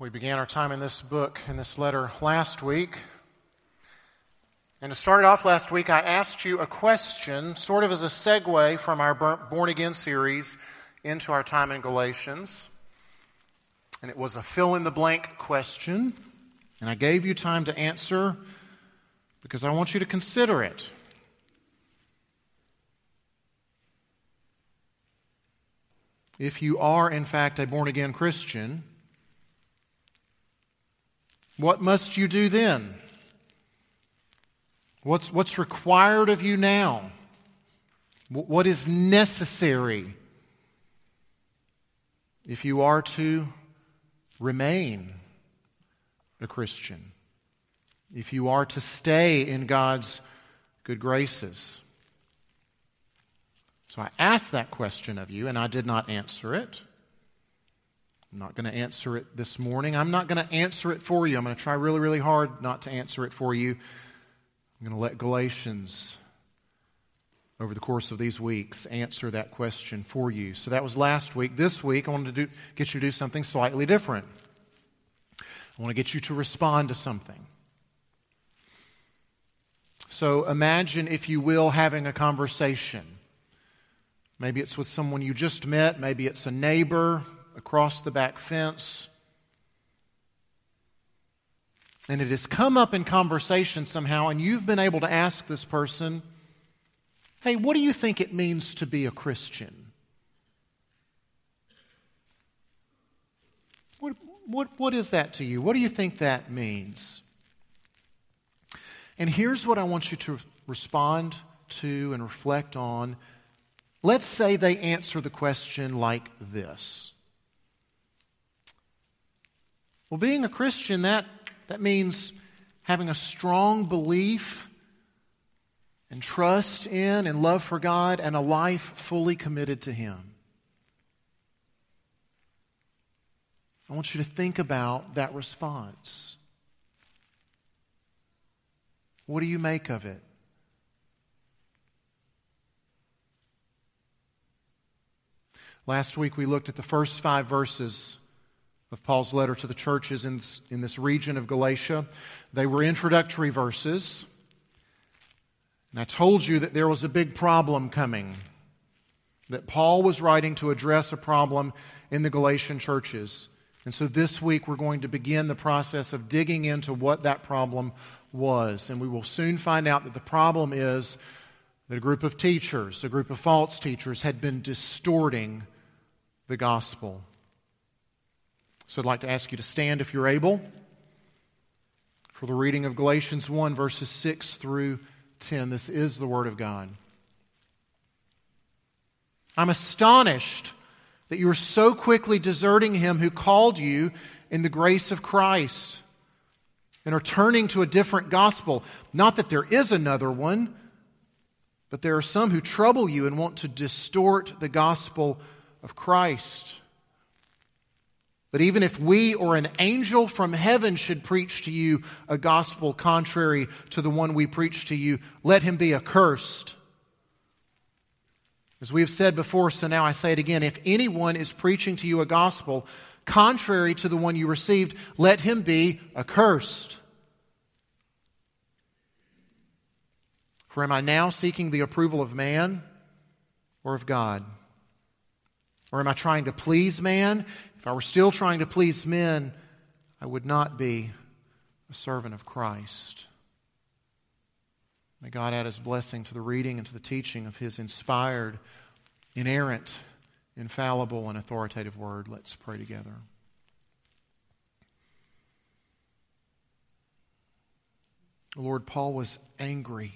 We began our time in this book, in this letter, last week. And to start it off last week, I asked you a question, sort of as a segue from our Born Again series into our time in Galatians. And it was a fill in the blank question. And I gave you time to answer because I want you to consider it. If you are, in fact, a born again Christian, what must you do then? What's, what's required of you now? What is necessary if you are to remain a Christian? If you are to stay in God's good graces? So I asked that question of you, and I did not answer it. I'm not going to answer it this morning. I'm not going to answer it for you. I'm going to try really, really hard not to answer it for you. I'm going to let Galatians, over the course of these weeks, answer that question for you. So that was last week. This week, I wanted to do, get you to do something slightly different. I want to get you to respond to something. So imagine, if you will, having a conversation. Maybe it's with someone you just met, maybe it's a neighbor, across the back fence. And it has come up in conversation somehow, and you've been able to ask this person, hey, what do you think it means to be a Christian? What, what, what is that to you? What do you think that means? And here's what I want you to respond to and reflect on. Let's say they answer the question like this well, being a Christian, that, that means having a strong belief and trust in and love for God and a life fully committed to Him. I want you to think about that response. What do you make of it? Last week we looked at the first five verses of Paul's letter to the churches in, in this region of Galatia. They were introductory verses. And I told you that there was a big problem coming, that Paul was writing to address a problem in the Galatian churches. And so this week we're going to begin the process of digging into what that problem was. And we will soon find out that the problem is that a group of teachers, a group of false teachers, had been distorting the gospel. So I'd like to ask you to stand if you're able for the reading of Galatians 1, verses 6 through 10. This is the Word of God. I'm astonished that you are so quickly deserting him who called you in the grace of Christ and are turning to a different gospel. Not that there is another one, but there are some who trouble you and want to distort the gospel of Christ. But even if we or an angel from heaven should preach to you a gospel contrary to the one we preach to you, let him be accursed. As we have said before, so now I say it again if anyone is preaching to you a gospel contrary to the one you received, let him be accursed. For am I now seeking the approval of man or of God? Or am I trying to please man? If I were still trying to please men, I would not be a servant of Christ. May God add his blessing to the reading and to the teaching of his inspired, inerrant, infallible, and authoritative word. Let's pray together. Lord, Paul was angry.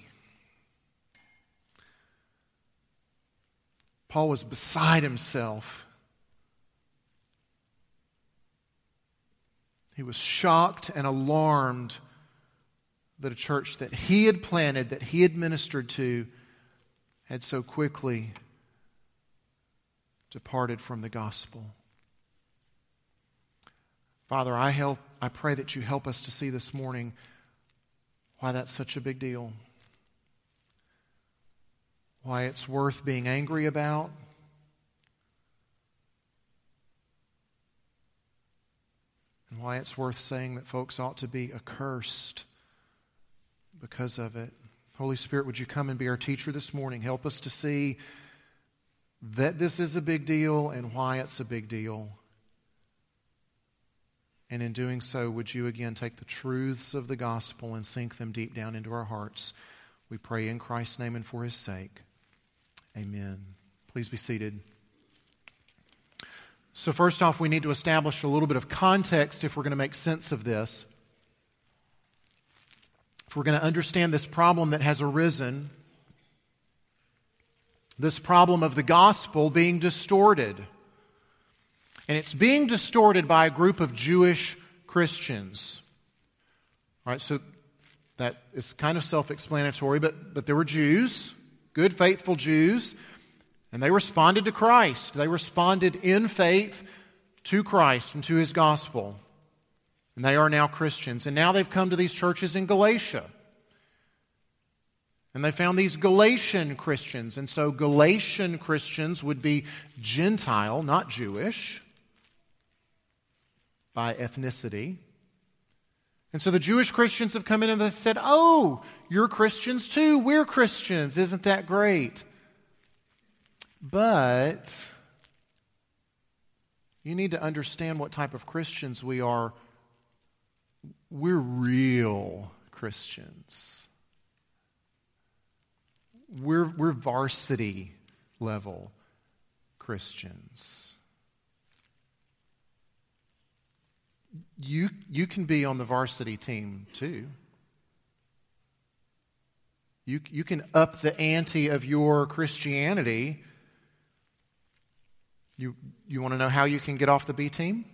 Paul was beside himself. He was shocked and alarmed that a church that he had planted, that he had ministered to, had so quickly departed from the gospel. Father, I, help, I pray that you help us to see this morning why that's such a big deal why it's worth being angry about. Why it's worth saying that folks ought to be accursed because of it. Holy Spirit, would you come and be our teacher this morning? Help us to see that this is a big deal and why it's a big deal. And in doing so, would you again take the truths of the gospel and sink them deep down into our hearts? We pray in Christ's name and for his sake. Amen. Please be seated. So, first off, we need to establish a little bit of context if we're going to make sense of this. If we're going to understand this problem that has arisen, this problem of the gospel being distorted. And it's being distorted by a group of Jewish Christians. All right, so that is kind of self explanatory, but, but there were Jews, good, faithful Jews and they responded to Christ. They responded in faith to Christ and to his gospel. And they are now Christians. And now they've come to these churches in Galatia. And they found these Galatian Christians. And so Galatian Christians would be Gentile, not Jewish, by ethnicity. And so the Jewish Christians have come in and they said, Oh, you're Christians too. We're Christians. Isn't that great? But you need to understand what type of Christians we are. We're real Christians. We're, we're varsity level Christians. You, you can be on the varsity team too. You, you can up the ante of your Christianity you, you want to know how you can get off the B team?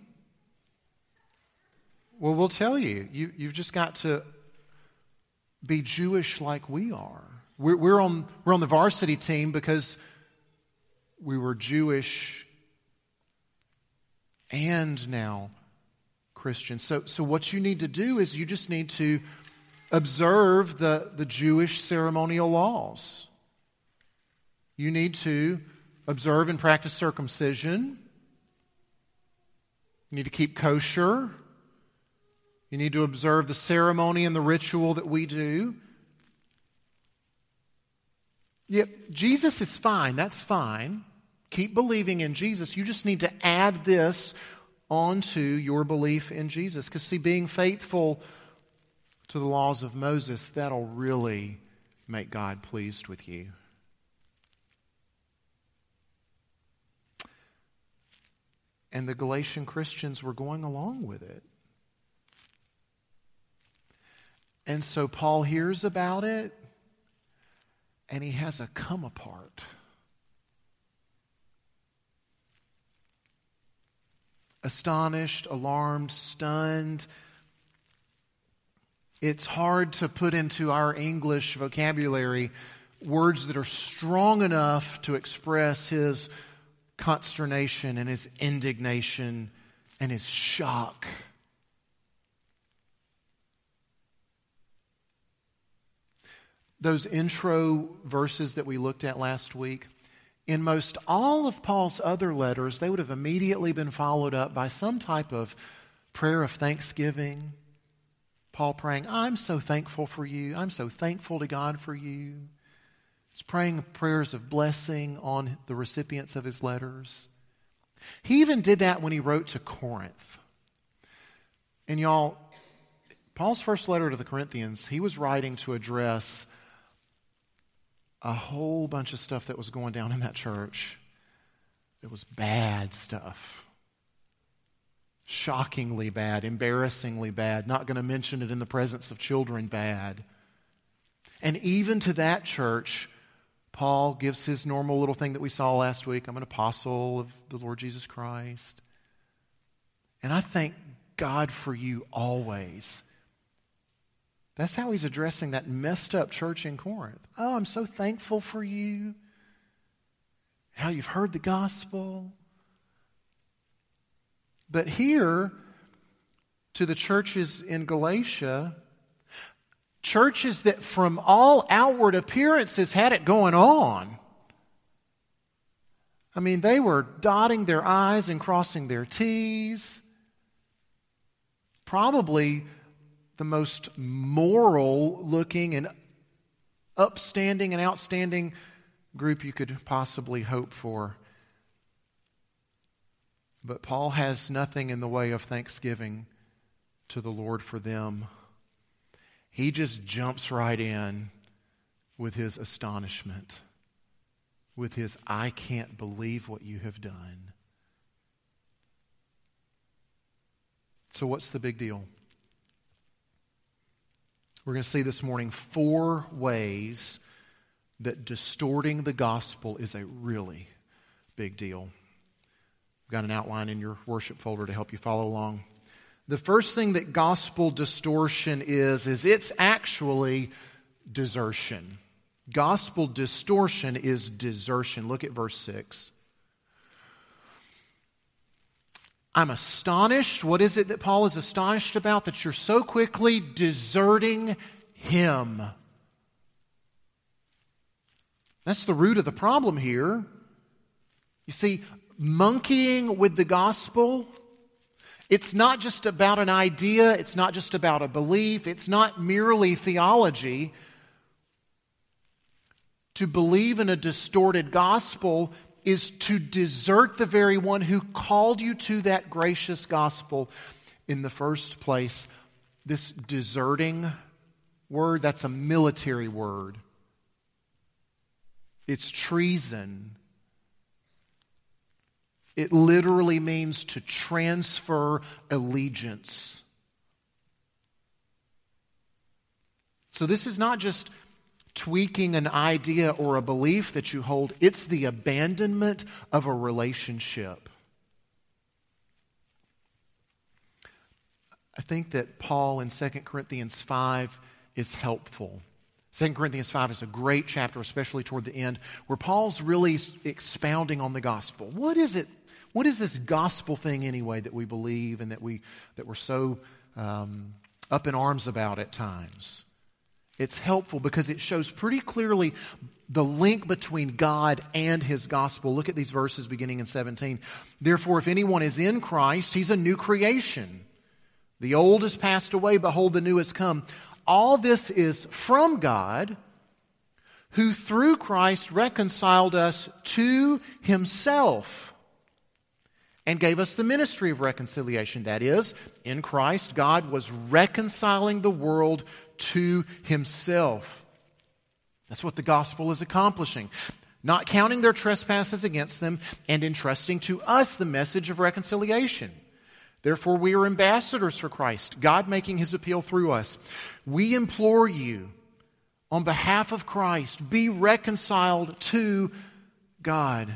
Well, we'll tell you. you you've just got to be Jewish like we are. We're, we're, on, we're on the varsity team because we were Jewish and now Christian. So, so what you need to do is you just need to observe the, the Jewish ceremonial laws. You need to observe and practice circumcision. You need to keep kosher. You need to observe the ceremony and the ritual that we do. Yep, Jesus is fine. That's fine. Keep believing in Jesus. You just need to add this onto your belief in Jesus. Because, see, being faithful to the laws of Moses, that'll really make God pleased with you. And the Galatian Christians were going along with it. And so Paul hears about it and he has a come apart. Astonished, alarmed, stunned. It's hard to put into our English vocabulary words that are strong enough to express his consternation and his indignation and his shock. Those intro verses that we looked at last week, in most all of Paul's other letters, they would have immediately been followed up by some type of prayer of thanksgiving. Paul praying, I'm so thankful for you. I'm so thankful to God for you. He's praying prayers of blessing on the recipients of his letters. He even did that when he wrote to Corinth. And y'all, Paul's first letter to the Corinthians, he was writing to address a whole bunch of stuff that was going down in that church. It was bad stuff. Shockingly bad, embarrassingly bad, not going to mention it in the presence of children, bad. And even to that church, Paul gives his normal little thing that we saw last week I'm an apostle of the Lord Jesus Christ. And I thank God for you always. That's how he's addressing that messed up church in Corinth. Oh, I'm so thankful for you. How you've heard the gospel. But here, to the churches in Galatia, Churches that, from all outward appearances, had it going on. I mean, they were dotting their I's and crossing their T's. probably the most moral looking and upstanding and outstanding group you could possibly hope for. But Paul has nothing in the way of thanksgiving to the Lord for them. He just jumps right in with his astonishment, with his, I can't believe what you have done. So, what's the big deal? We're going to see this morning four ways that distorting the gospel is a really big deal. I've got an outline in your worship folder to help you follow along. The first thing that gospel distortion is, is it's actually desertion. Gospel distortion is desertion. Look at verse 6. I'm astonished. What is it that Paul is astonished about? That you're so quickly deserting him. That's the root of the problem here. You see, monkeying with the gospel, it's not just about an idea, it's not just about a belief, it's not merely theology. To believe in a distorted gospel is to desert the very one who called you to that gracious gospel in the first place. This deserting word, that's a military word. It's treason. It literally means to transfer allegiance. So, this is not just tweaking an idea or a belief that you hold, it's the abandonment of a relationship. I think that Paul in 2 Corinthians 5 is helpful. 2 Corinthians 5 is a great chapter, especially toward the end, where Paul's really expounding on the gospel. What is it? What is this gospel thing anyway that we believe and that, we, that we're so um, up in arms about at times? It's helpful because it shows pretty clearly the link between God and his gospel. Look at these verses beginning in 17. Therefore, if anyone is in Christ, he's a new creation. The old has passed away, behold, the new has come. All this is from God, who through Christ reconciled us to himself and gave us the ministry of reconciliation. That is, in Christ, God was reconciling the world to himself. That's what the gospel is accomplishing. Not counting their trespasses against them and entrusting to us the message of reconciliation. Therefore, we are ambassadors for Christ, God making his appeal through us. We implore you, on behalf of Christ, be reconciled to God.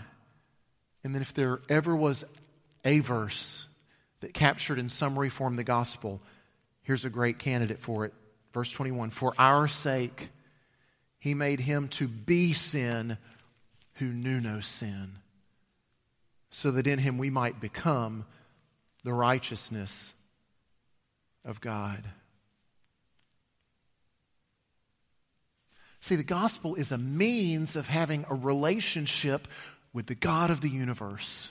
And then, if there ever was a verse that captured in summary form the gospel, here's a great candidate for it. Verse 21 For our sake, he made him to be sin who knew no sin, so that in him we might become the righteousness of God. See, the gospel is a means of having a relationship with the God of the universe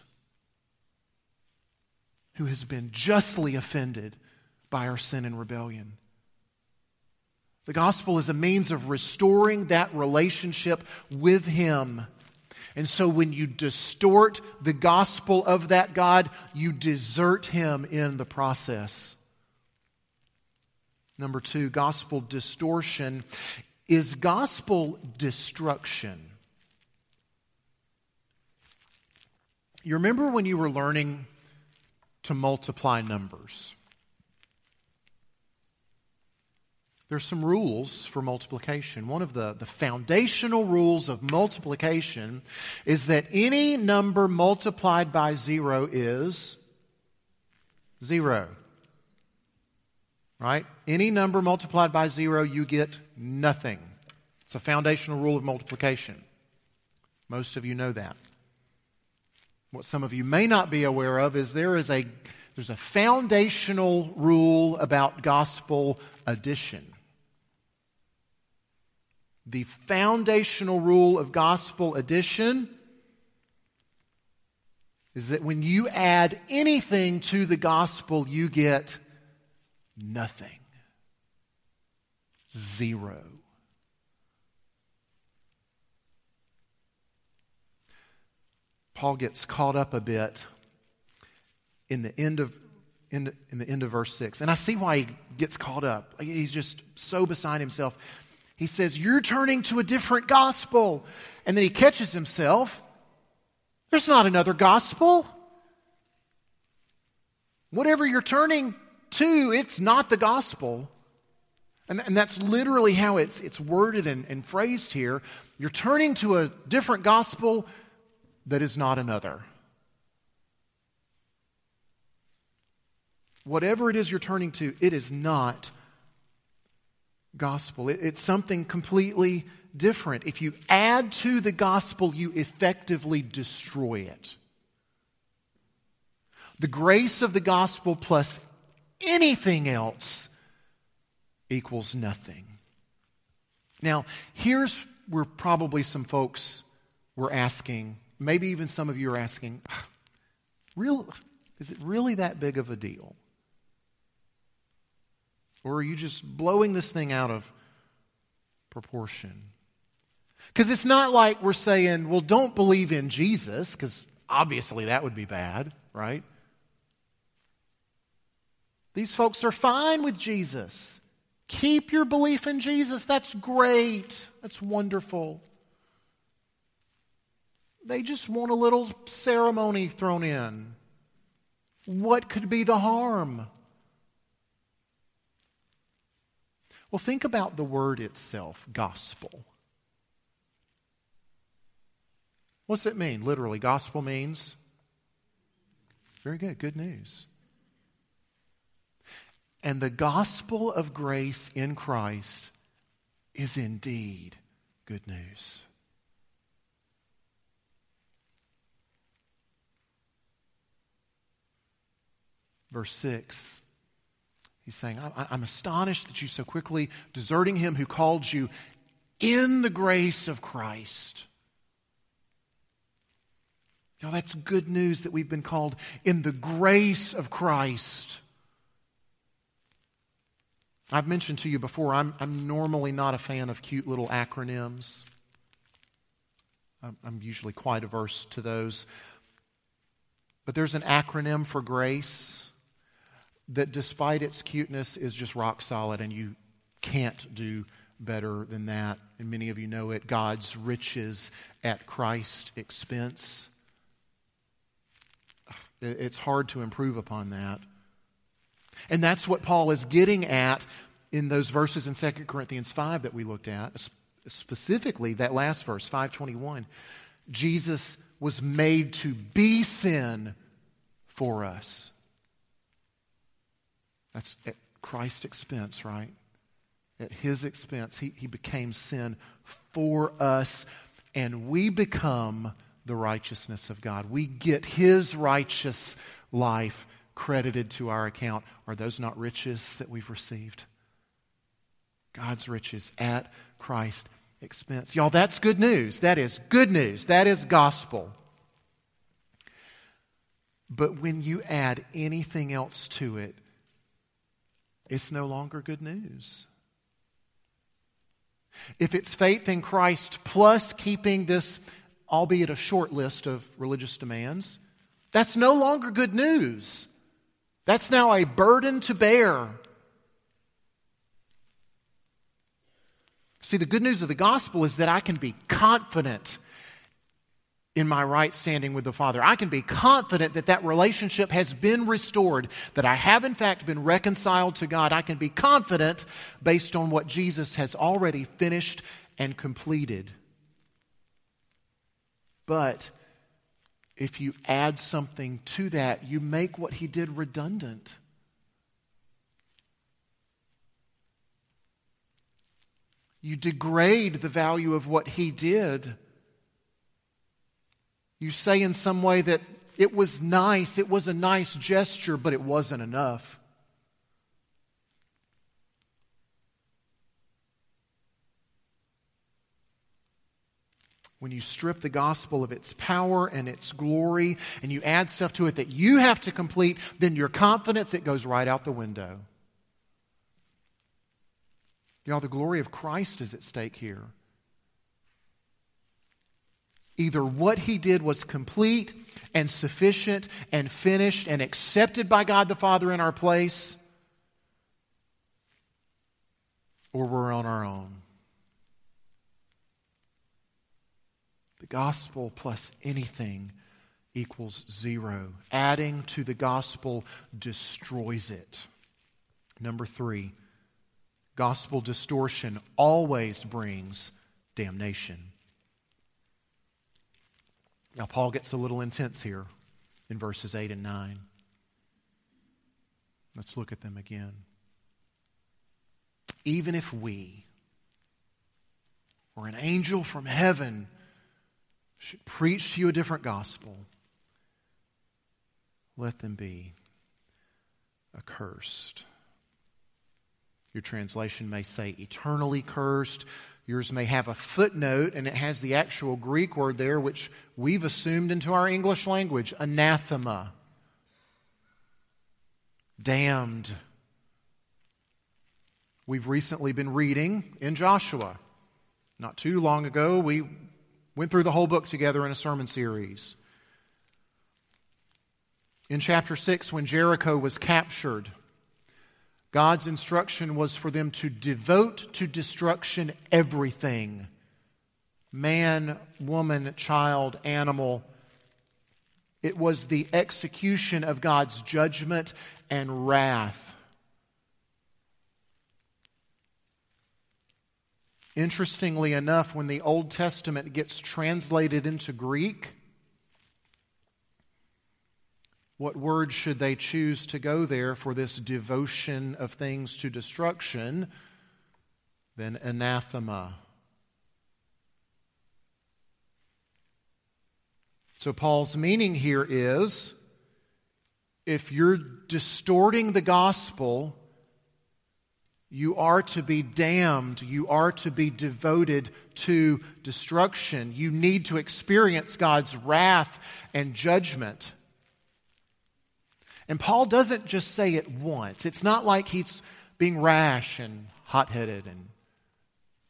who has been justly offended by our sin and rebellion. The gospel is a means of restoring that relationship with Him. And so when you distort the gospel of that God, you desert Him in the process. Number two, gospel distortion is gospel destruction. You remember when you were learning to multiply numbers? there's some rules for multiplication. One of the, the foundational rules of multiplication is that any number multiplied by zero is zero. Right? Any number multiplied by zero, you get nothing. It's a foundational rule of multiplication. Most of you know that. What some of you may not be aware of is there is a there's a foundational rule about gospel addition. The foundational rule of gospel addition is that when you add anything to the gospel, you get nothing. Zero. Paul gets caught up a bit in the end of in, in the end of verse 6. And I see why he gets caught up. He's just so beside himself. He says, You're turning to a different gospel. And then he catches himself. There's not another gospel. Whatever you're turning to, it's not the gospel. And, and that's literally how it's, it's worded and, and phrased here. You're turning to a different gospel that is not another. Whatever it is you're turning to, it is not gospel. It, it's something completely different. If you add to the gospel, you effectively destroy it. The grace of the gospel plus anything else equals nothing. Now, here's where probably some folks were asking, maybe even some of you are asking, real, is it really that big of a deal? Or are you just blowing this thing out of proportion? Because it's not like we're saying, well, don't believe in Jesus, because obviously that would be bad, right? These folks are fine with Jesus. Keep your belief in Jesus. That's great. That's wonderful. They just want a little ceremony thrown in. What could be the harm? Well, think about the word itself, gospel. What's it mean? Literally, gospel means very good, good news. And the gospel of grace in Christ is indeed good news. Verse 6 He's saying, I'm astonished that you so quickly, deserting him who called you in the grace of Christ. Now, that's good news that we've been called in the grace of Christ. I've mentioned to you before, I'm, I'm normally not a fan of cute little acronyms. I'm, I'm usually quite averse to those. But there's an acronym for grace that despite its cuteness is just rock solid and you can't do better than that. And many of you know it God's riches at Christ's expense. It's hard to improve upon that. And that's what Paul is getting at in those verses in 2 Corinthians 5 that we looked at, specifically that last verse, 521. Jesus was made to be sin for us that's at Christ's expense, right? At his expense, he, he became sin for us, and we become the righteousness of God. We get his righteous life credited to our account. Are those not riches that we've received? God's riches at Christ's expense. Y'all, that's good news. That is good news. That is gospel. But when you add anything else to it, it's no longer good news. If it's faith in Christ plus keeping this, albeit a short list of religious demands, that's no longer good news. That's now a burden to bear. See, the good news of the gospel is that I can be confident in my right standing with the Father. I can be confident that that relationship has been restored, that I have in fact been reconciled to God. I can be confident based on what Jesus has already finished and completed. But if you add something to that, you make what he did redundant. You degrade the value of what he did you say in some way that it was nice, it was a nice gesture, but it wasn't enough. When you strip the gospel of its power and its glory and you add stuff to it that you have to complete, then your confidence, it goes right out the window. Y'all, the glory of Christ is at stake here. Either what he did was complete and sufficient and finished and accepted by God the Father in our place, or we're on our own. The gospel plus anything equals zero. Adding to the gospel destroys it. Number three, gospel distortion always brings damnation. Now, Paul gets a little intense here in verses 8 and 9. Let's look at them again. Even if we, or an angel from heaven, should preach to you a different gospel, let them be accursed. Your translation may say eternally cursed. Yours may have a footnote, and it has the actual Greek word there, which we've assumed into our English language anathema. Damned. We've recently been reading in Joshua. Not too long ago, we went through the whole book together in a sermon series. In chapter 6, when Jericho was captured, God's instruction was for them to devote to destruction everything man, woman, child, animal. It was the execution of God's judgment and wrath. Interestingly enough, when the Old Testament gets translated into Greek, what word should they choose to go there for this devotion of things to destruction? Then anathema. So, Paul's meaning here is if you're distorting the gospel, you are to be damned. You are to be devoted to destruction. You need to experience God's wrath and judgment. And Paul doesn't just say it once. It's not like he's being rash and hot headed and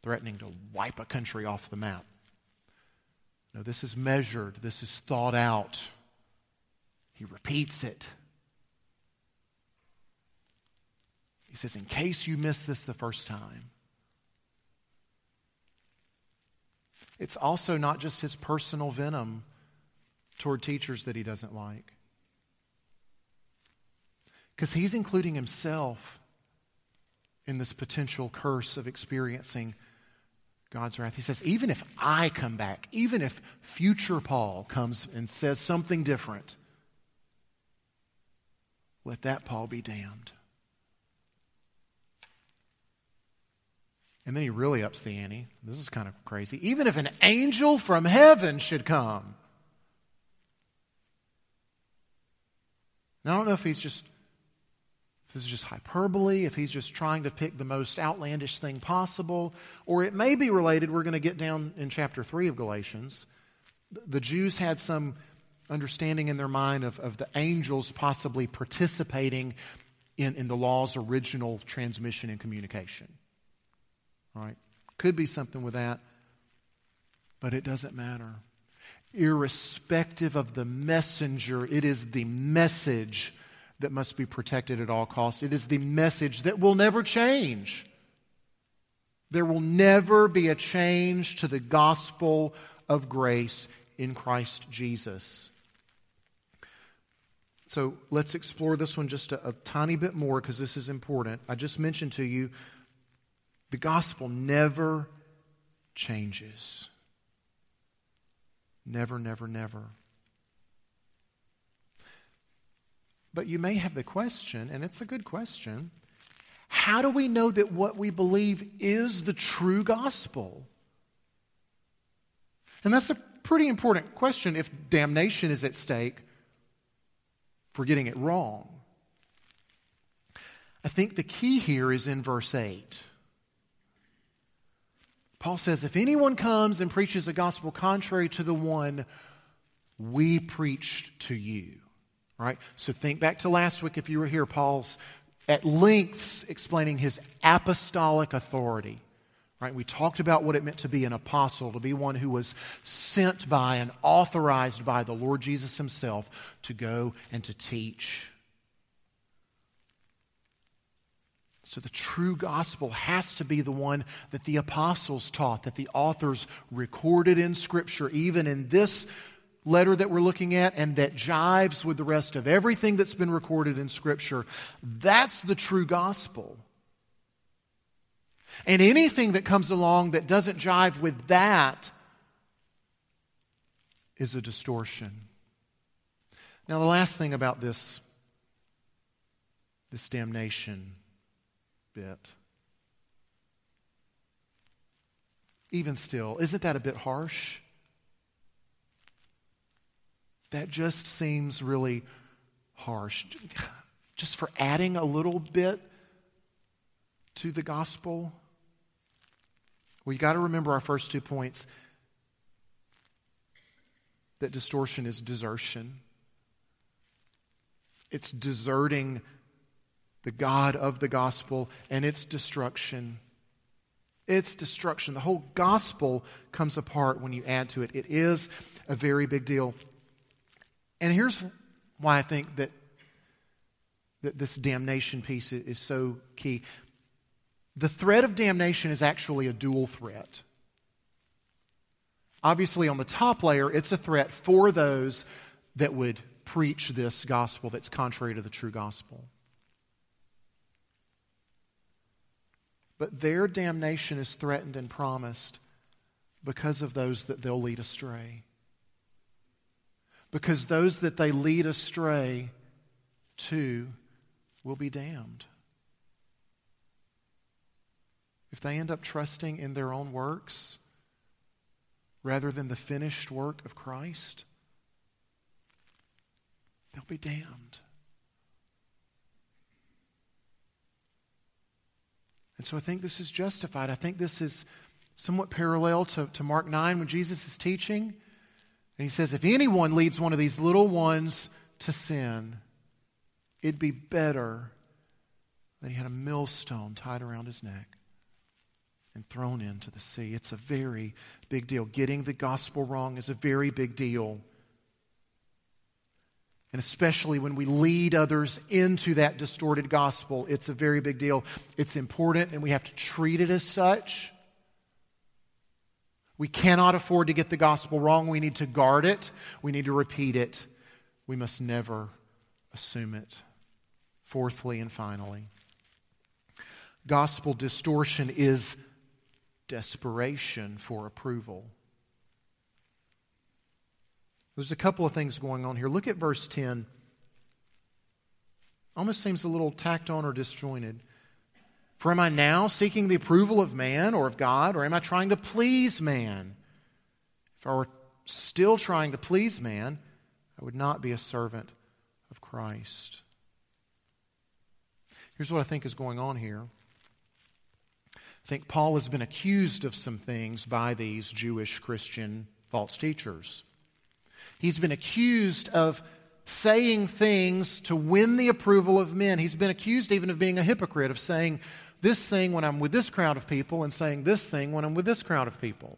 threatening to wipe a country off the map. No, this is measured, this is thought out. He repeats it. He says, in case you missed this the first time, it's also not just his personal venom toward teachers that he doesn't like. Because he's including himself in this potential curse of experiencing God's wrath. He says, even if I come back, even if future Paul comes and says something different, let that Paul be damned. And then he really ups the ante. This is kind of crazy. Even if an angel from heaven should come. Now, I don't know if he's just, this is just hyperbole, if he's just trying to pick the most outlandish thing possible, or it may be related. We're going to get down in chapter 3 of Galatians. The Jews had some understanding in their mind of, of the angels possibly participating in, in the law's original transmission and communication. Right? Could be something with that, but it doesn't matter. Irrespective of the messenger, it is the message that must be protected at all costs. It is the message that will never change. There will never be a change to the gospel of grace in Christ Jesus. So let's explore this one just a, a tiny bit more because this is important. I just mentioned to you the gospel never changes. Never, never, never. But you may have the question, and it's a good question how do we know that what we believe is the true gospel? And that's a pretty important question if damnation is at stake for getting it wrong. I think the key here is in verse 8. Paul says, if anyone comes and preaches a gospel contrary to the one we preached to you, right? So think back to last week if you were here. Paul's at lengths explaining his apostolic authority. Right? We talked about what it meant to be an apostle, to be one who was sent by and authorized by the Lord Jesus himself to go and to teach. So, the true gospel has to be the one that the apostles taught, that the authors recorded in Scripture, even in this letter that we're looking at, and that jives with the rest of everything that's been recorded in Scripture. That's the true gospel. And anything that comes along that doesn't jive with that is a distortion. Now, the last thing about this, this damnation bit. Even still, isn't that a bit harsh? That just seems really harsh. Just for adding a little bit to the gospel. You got to remember our first two points that distortion is desertion. It's deserting the God of the gospel, and its destruction. Its destruction. The whole gospel comes apart when you add to it. It is a very big deal. And here's why I think that, that this damnation piece is so key. The threat of damnation is actually a dual threat. Obviously, on the top layer, it's a threat for those that would preach this gospel that's contrary to the true gospel. But their damnation is threatened and promised because of those that they'll lead astray. Because those that they lead astray to will be damned. If they end up trusting in their own works rather than the finished work of Christ, they'll be damned. And so I think this is justified. I think this is somewhat parallel to, to Mark 9 when Jesus is teaching. And he says, If anyone leads one of these little ones to sin, it'd be better that he had a millstone tied around his neck and thrown into the sea. It's a very big deal. Getting the gospel wrong is a very big deal and especially when we lead others into that distorted gospel, it's a very big deal. It's important, and we have to treat it as such. We cannot afford to get the gospel wrong. We need to guard it, we need to repeat it. We must never assume it. Fourthly and finally, gospel distortion is desperation for approval. There's a couple of things going on here. Look at verse 10. Almost seems a little tacked on or disjointed. For am I now seeking the approval of man or of God, or am I trying to please man? If I were still trying to please man, I would not be a servant of Christ. Here's what I think is going on here. I think Paul has been accused of some things by these Jewish Christian false teachers. He's been accused of saying things to win the approval of men. He's been accused even of being a hypocrite, of saying this thing when I'm with this crowd of people and saying this thing when I'm with this crowd of people.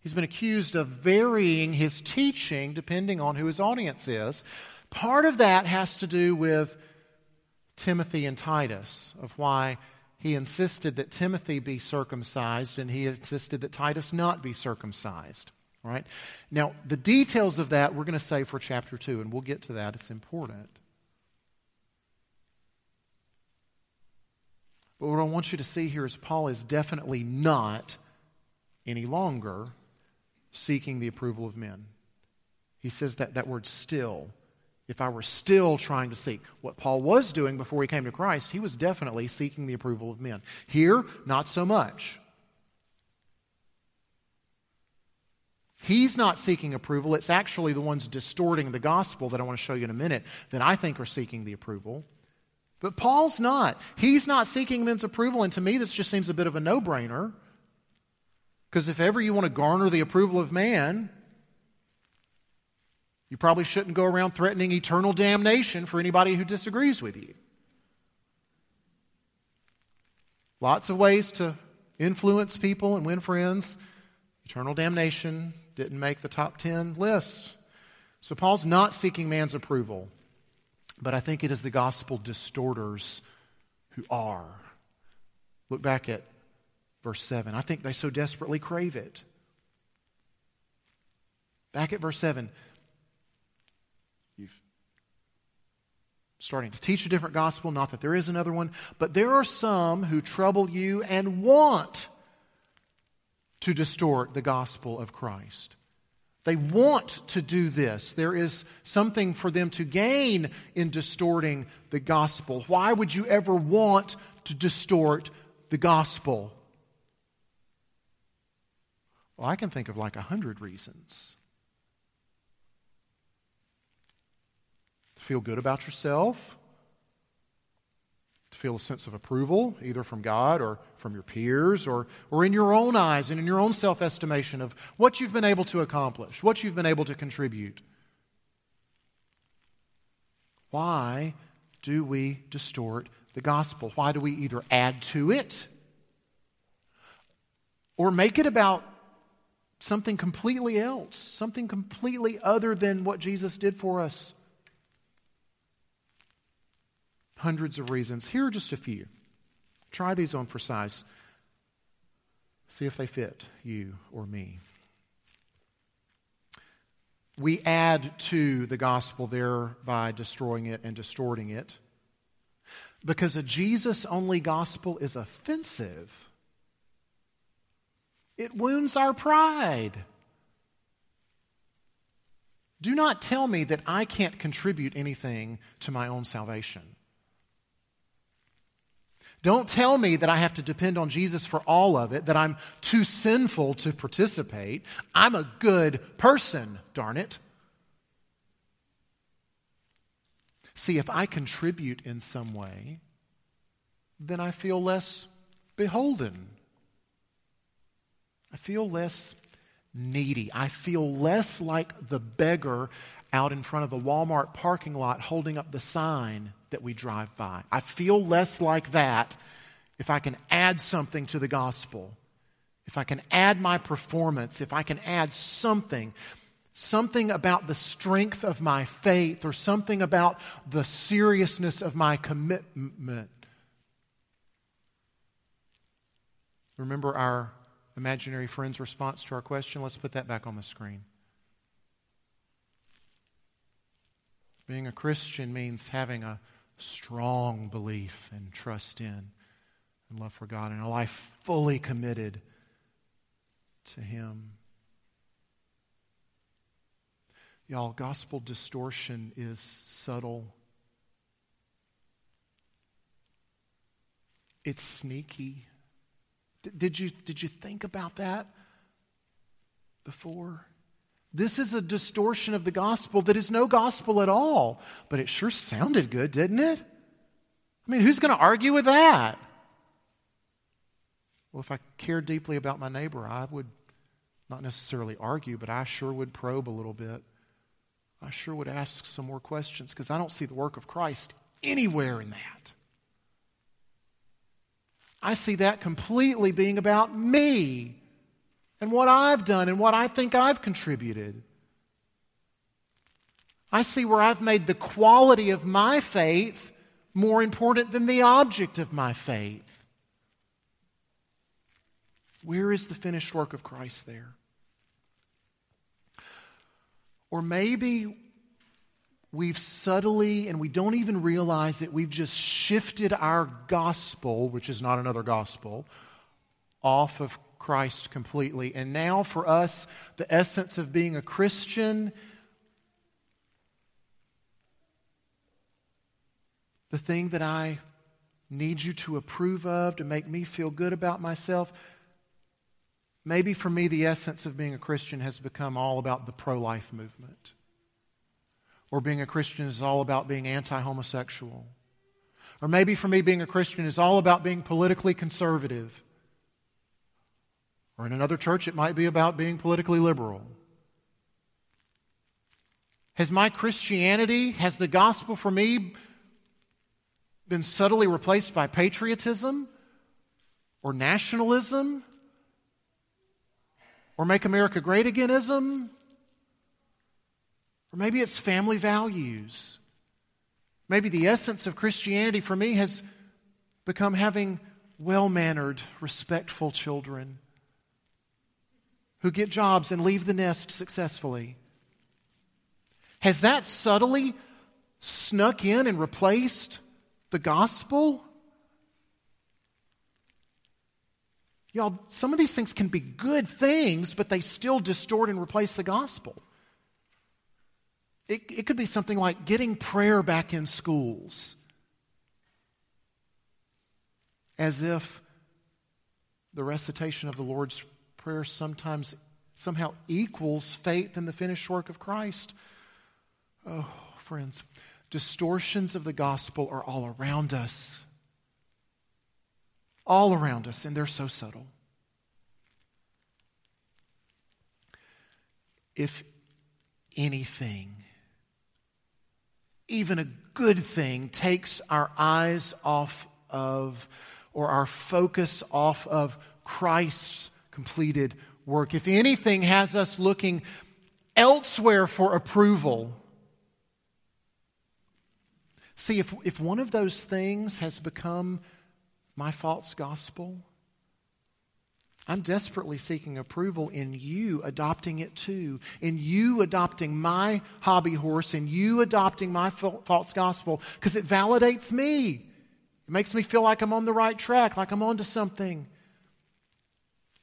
He's been accused of varying his teaching depending on who his audience is. Part of that has to do with Timothy and Titus, of why he insisted that Timothy be circumcised and he insisted that Titus not be circumcised. Right? Now, the details of that we're going to save for chapter 2, and we'll get to that. It's important. But what I want you to see here is Paul is definitely not any longer seeking the approval of men. He says that, that word still. If I were still trying to seek what Paul was doing before he came to Christ, he was definitely seeking the approval of men. Here, not so much. He's not seeking approval. It's actually the ones distorting the gospel that I want to show you in a minute that I think are seeking the approval. But Paul's not. He's not seeking men's approval. And to me, this just seems a bit of a no brainer. Because if ever you want to garner the approval of man, you probably shouldn't go around threatening eternal damnation for anybody who disagrees with you. Lots of ways to influence people and win friends. Eternal damnation didn't make the top 10 list. So Paul's not seeking man's approval, but I think it is the gospel distorters who are. Look back at verse 7. I think they so desperately crave it. Back at verse 7. You've starting to teach a different gospel, not that there is another one, but there are some who trouble you and want to distort the gospel of Christ. They want to do this. There is something for them to gain in distorting the gospel. Why would you ever want to distort the gospel? Well, I can think of like a hundred reasons. Feel good about yourself, feel a sense of approval, either from God or from your peers, or, or in your own eyes and in your own self estimation of what you've been able to accomplish, what you've been able to contribute. Why do we distort the gospel? Why do we either add to it or make it about something completely else, something completely other than what Jesus did for us? Hundreds of reasons. Here are just a few. Try these on for size. See if they fit you or me. We add to the gospel there by destroying it and distorting it because a Jesus only gospel is offensive. It wounds our pride. Do not tell me that I can't contribute anything to my own salvation. Don't tell me that I have to depend on Jesus for all of it, that I'm too sinful to participate. I'm a good person, darn it. See, if I contribute in some way, then I feel less beholden. I feel less needy. I feel less like the beggar out in front of the Walmart parking lot holding up the sign that we drive by. I feel less like that if I can add something to the gospel, if I can add my performance, if I can add something, something about the strength of my faith or something about the seriousness of my commitment. Remember our imaginary friend's response to our question? Let's put that back on the screen. Being a Christian means having a strong belief and trust in and love for God and a life fully committed to Him. Y'all, gospel distortion is subtle. It's sneaky. Did you, did you think about that before? This is a distortion of the gospel that is no gospel at all. But it sure sounded good, didn't it? I mean, who's going to argue with that? Well, if I cared deeply about my neighbor, I would not necessarily argue, but I sure would probe a little bit. I sure would ask some more questions because I don't see the work of Christ anywhere in that. I see that completely being about me and what I've done and what I think I've contributed. I see where I've made the quality of my faith more important than the object of my faith. Where is the finished work of Christ there? Or maybe we've subtly, and we don't even realize it, we've just shifted our gospel, which is not another gospel, off of Christ completely. And now, for us, the essence of being a Christian, the thing that I need you to approve of to make me feel good about myself, maybe for me, the essence of being a Christian has become all about the pro life movement. Or being a Christian is all about being anti homosexual. Or maybe for me, being a Christian is all about being politically conservative. Or in another church, it might be about being politically liberal. Has my Christianity, has the gospel for me been subtly replaced by patriotism? or nationalism or make America great againism or maybe it's family values. Maybe the essence of Christianity for me has become having well mannered, respectful children who get jobs and leave the nest successfully. Has that subtly snuck in and replaced the gospel? Y'all, some of these things can be good things, but they still distort and replace the gospel. It, it could be something like getting prayer back in schools, as if the recitation of the Lord's Prayer sometimes somehow equals faith in the finished work of Christ. Oh, friends, distortions of the gospel are all around us. All around us, and they're so subtle. If anything, even a good thing, takes our eyes off of or our focus off of Christ's completed work, if anything has us looking elsewhere for approval, See, if, if one of those things has become my false gospel, I'm desperately seeking approval in you adopting it too, in you adopting my hobby horse, in you adopting my false gospel, because it validates me. It makes me feel like I'm on the right track, like I'm onto something.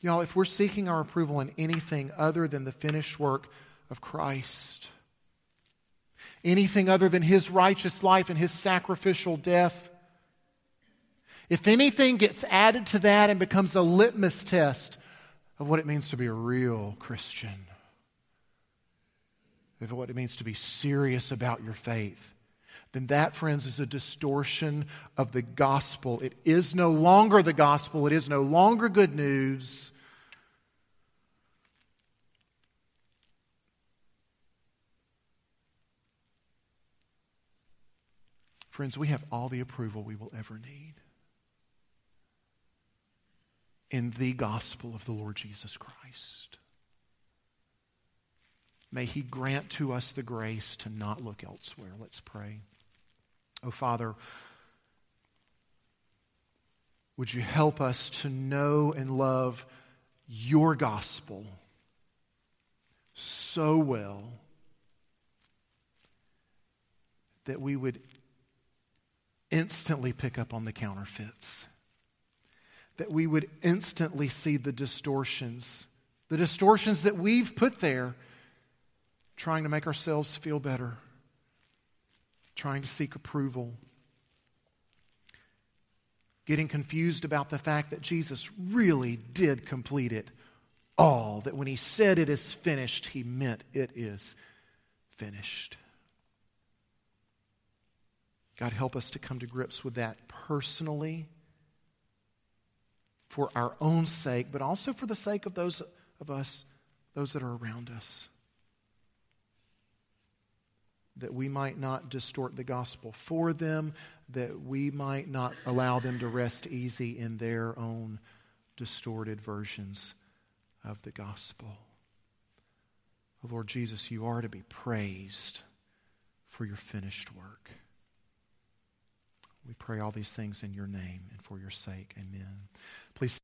Y'all, if we're seeking our approval in anything other than the finished work of Christ, anything other than his righteous life and his sacrificial death. If anything gets added to that and becomes a litmus test of what it means to be a real Christian, of what it means to be serious about your faith, then that, friends, is a distortion of the gospel. It is no longer the gospel, it is no longer good news. Friends, we have all the approval we will ever need in the gospel of the Lord Jesus Christ. May He grant to us the grace to not look elsewhere. Let's pray. Oh, Father, would you help us to know and love your gospel so well that we would instantly pick up on the counterfeits, that we would instantly see the distortions, the distortions that we've put there, trying to make ourselves feel better, trying to seek approval. Getting confused about the fact that Jesus really did complete it all, that when he said it is finished, he meant it is finished. God, help us to come to grips with that personally for our own sake, but also for the sake of those of us, those that are around us. That we might not distort the gospel for them, that we might not allow them to rest easy in their own distorted versions of the gospel. Oh, Lord Jesus, you are to be praised for your finished work. We pray all these things in your name and for your sake. Amen.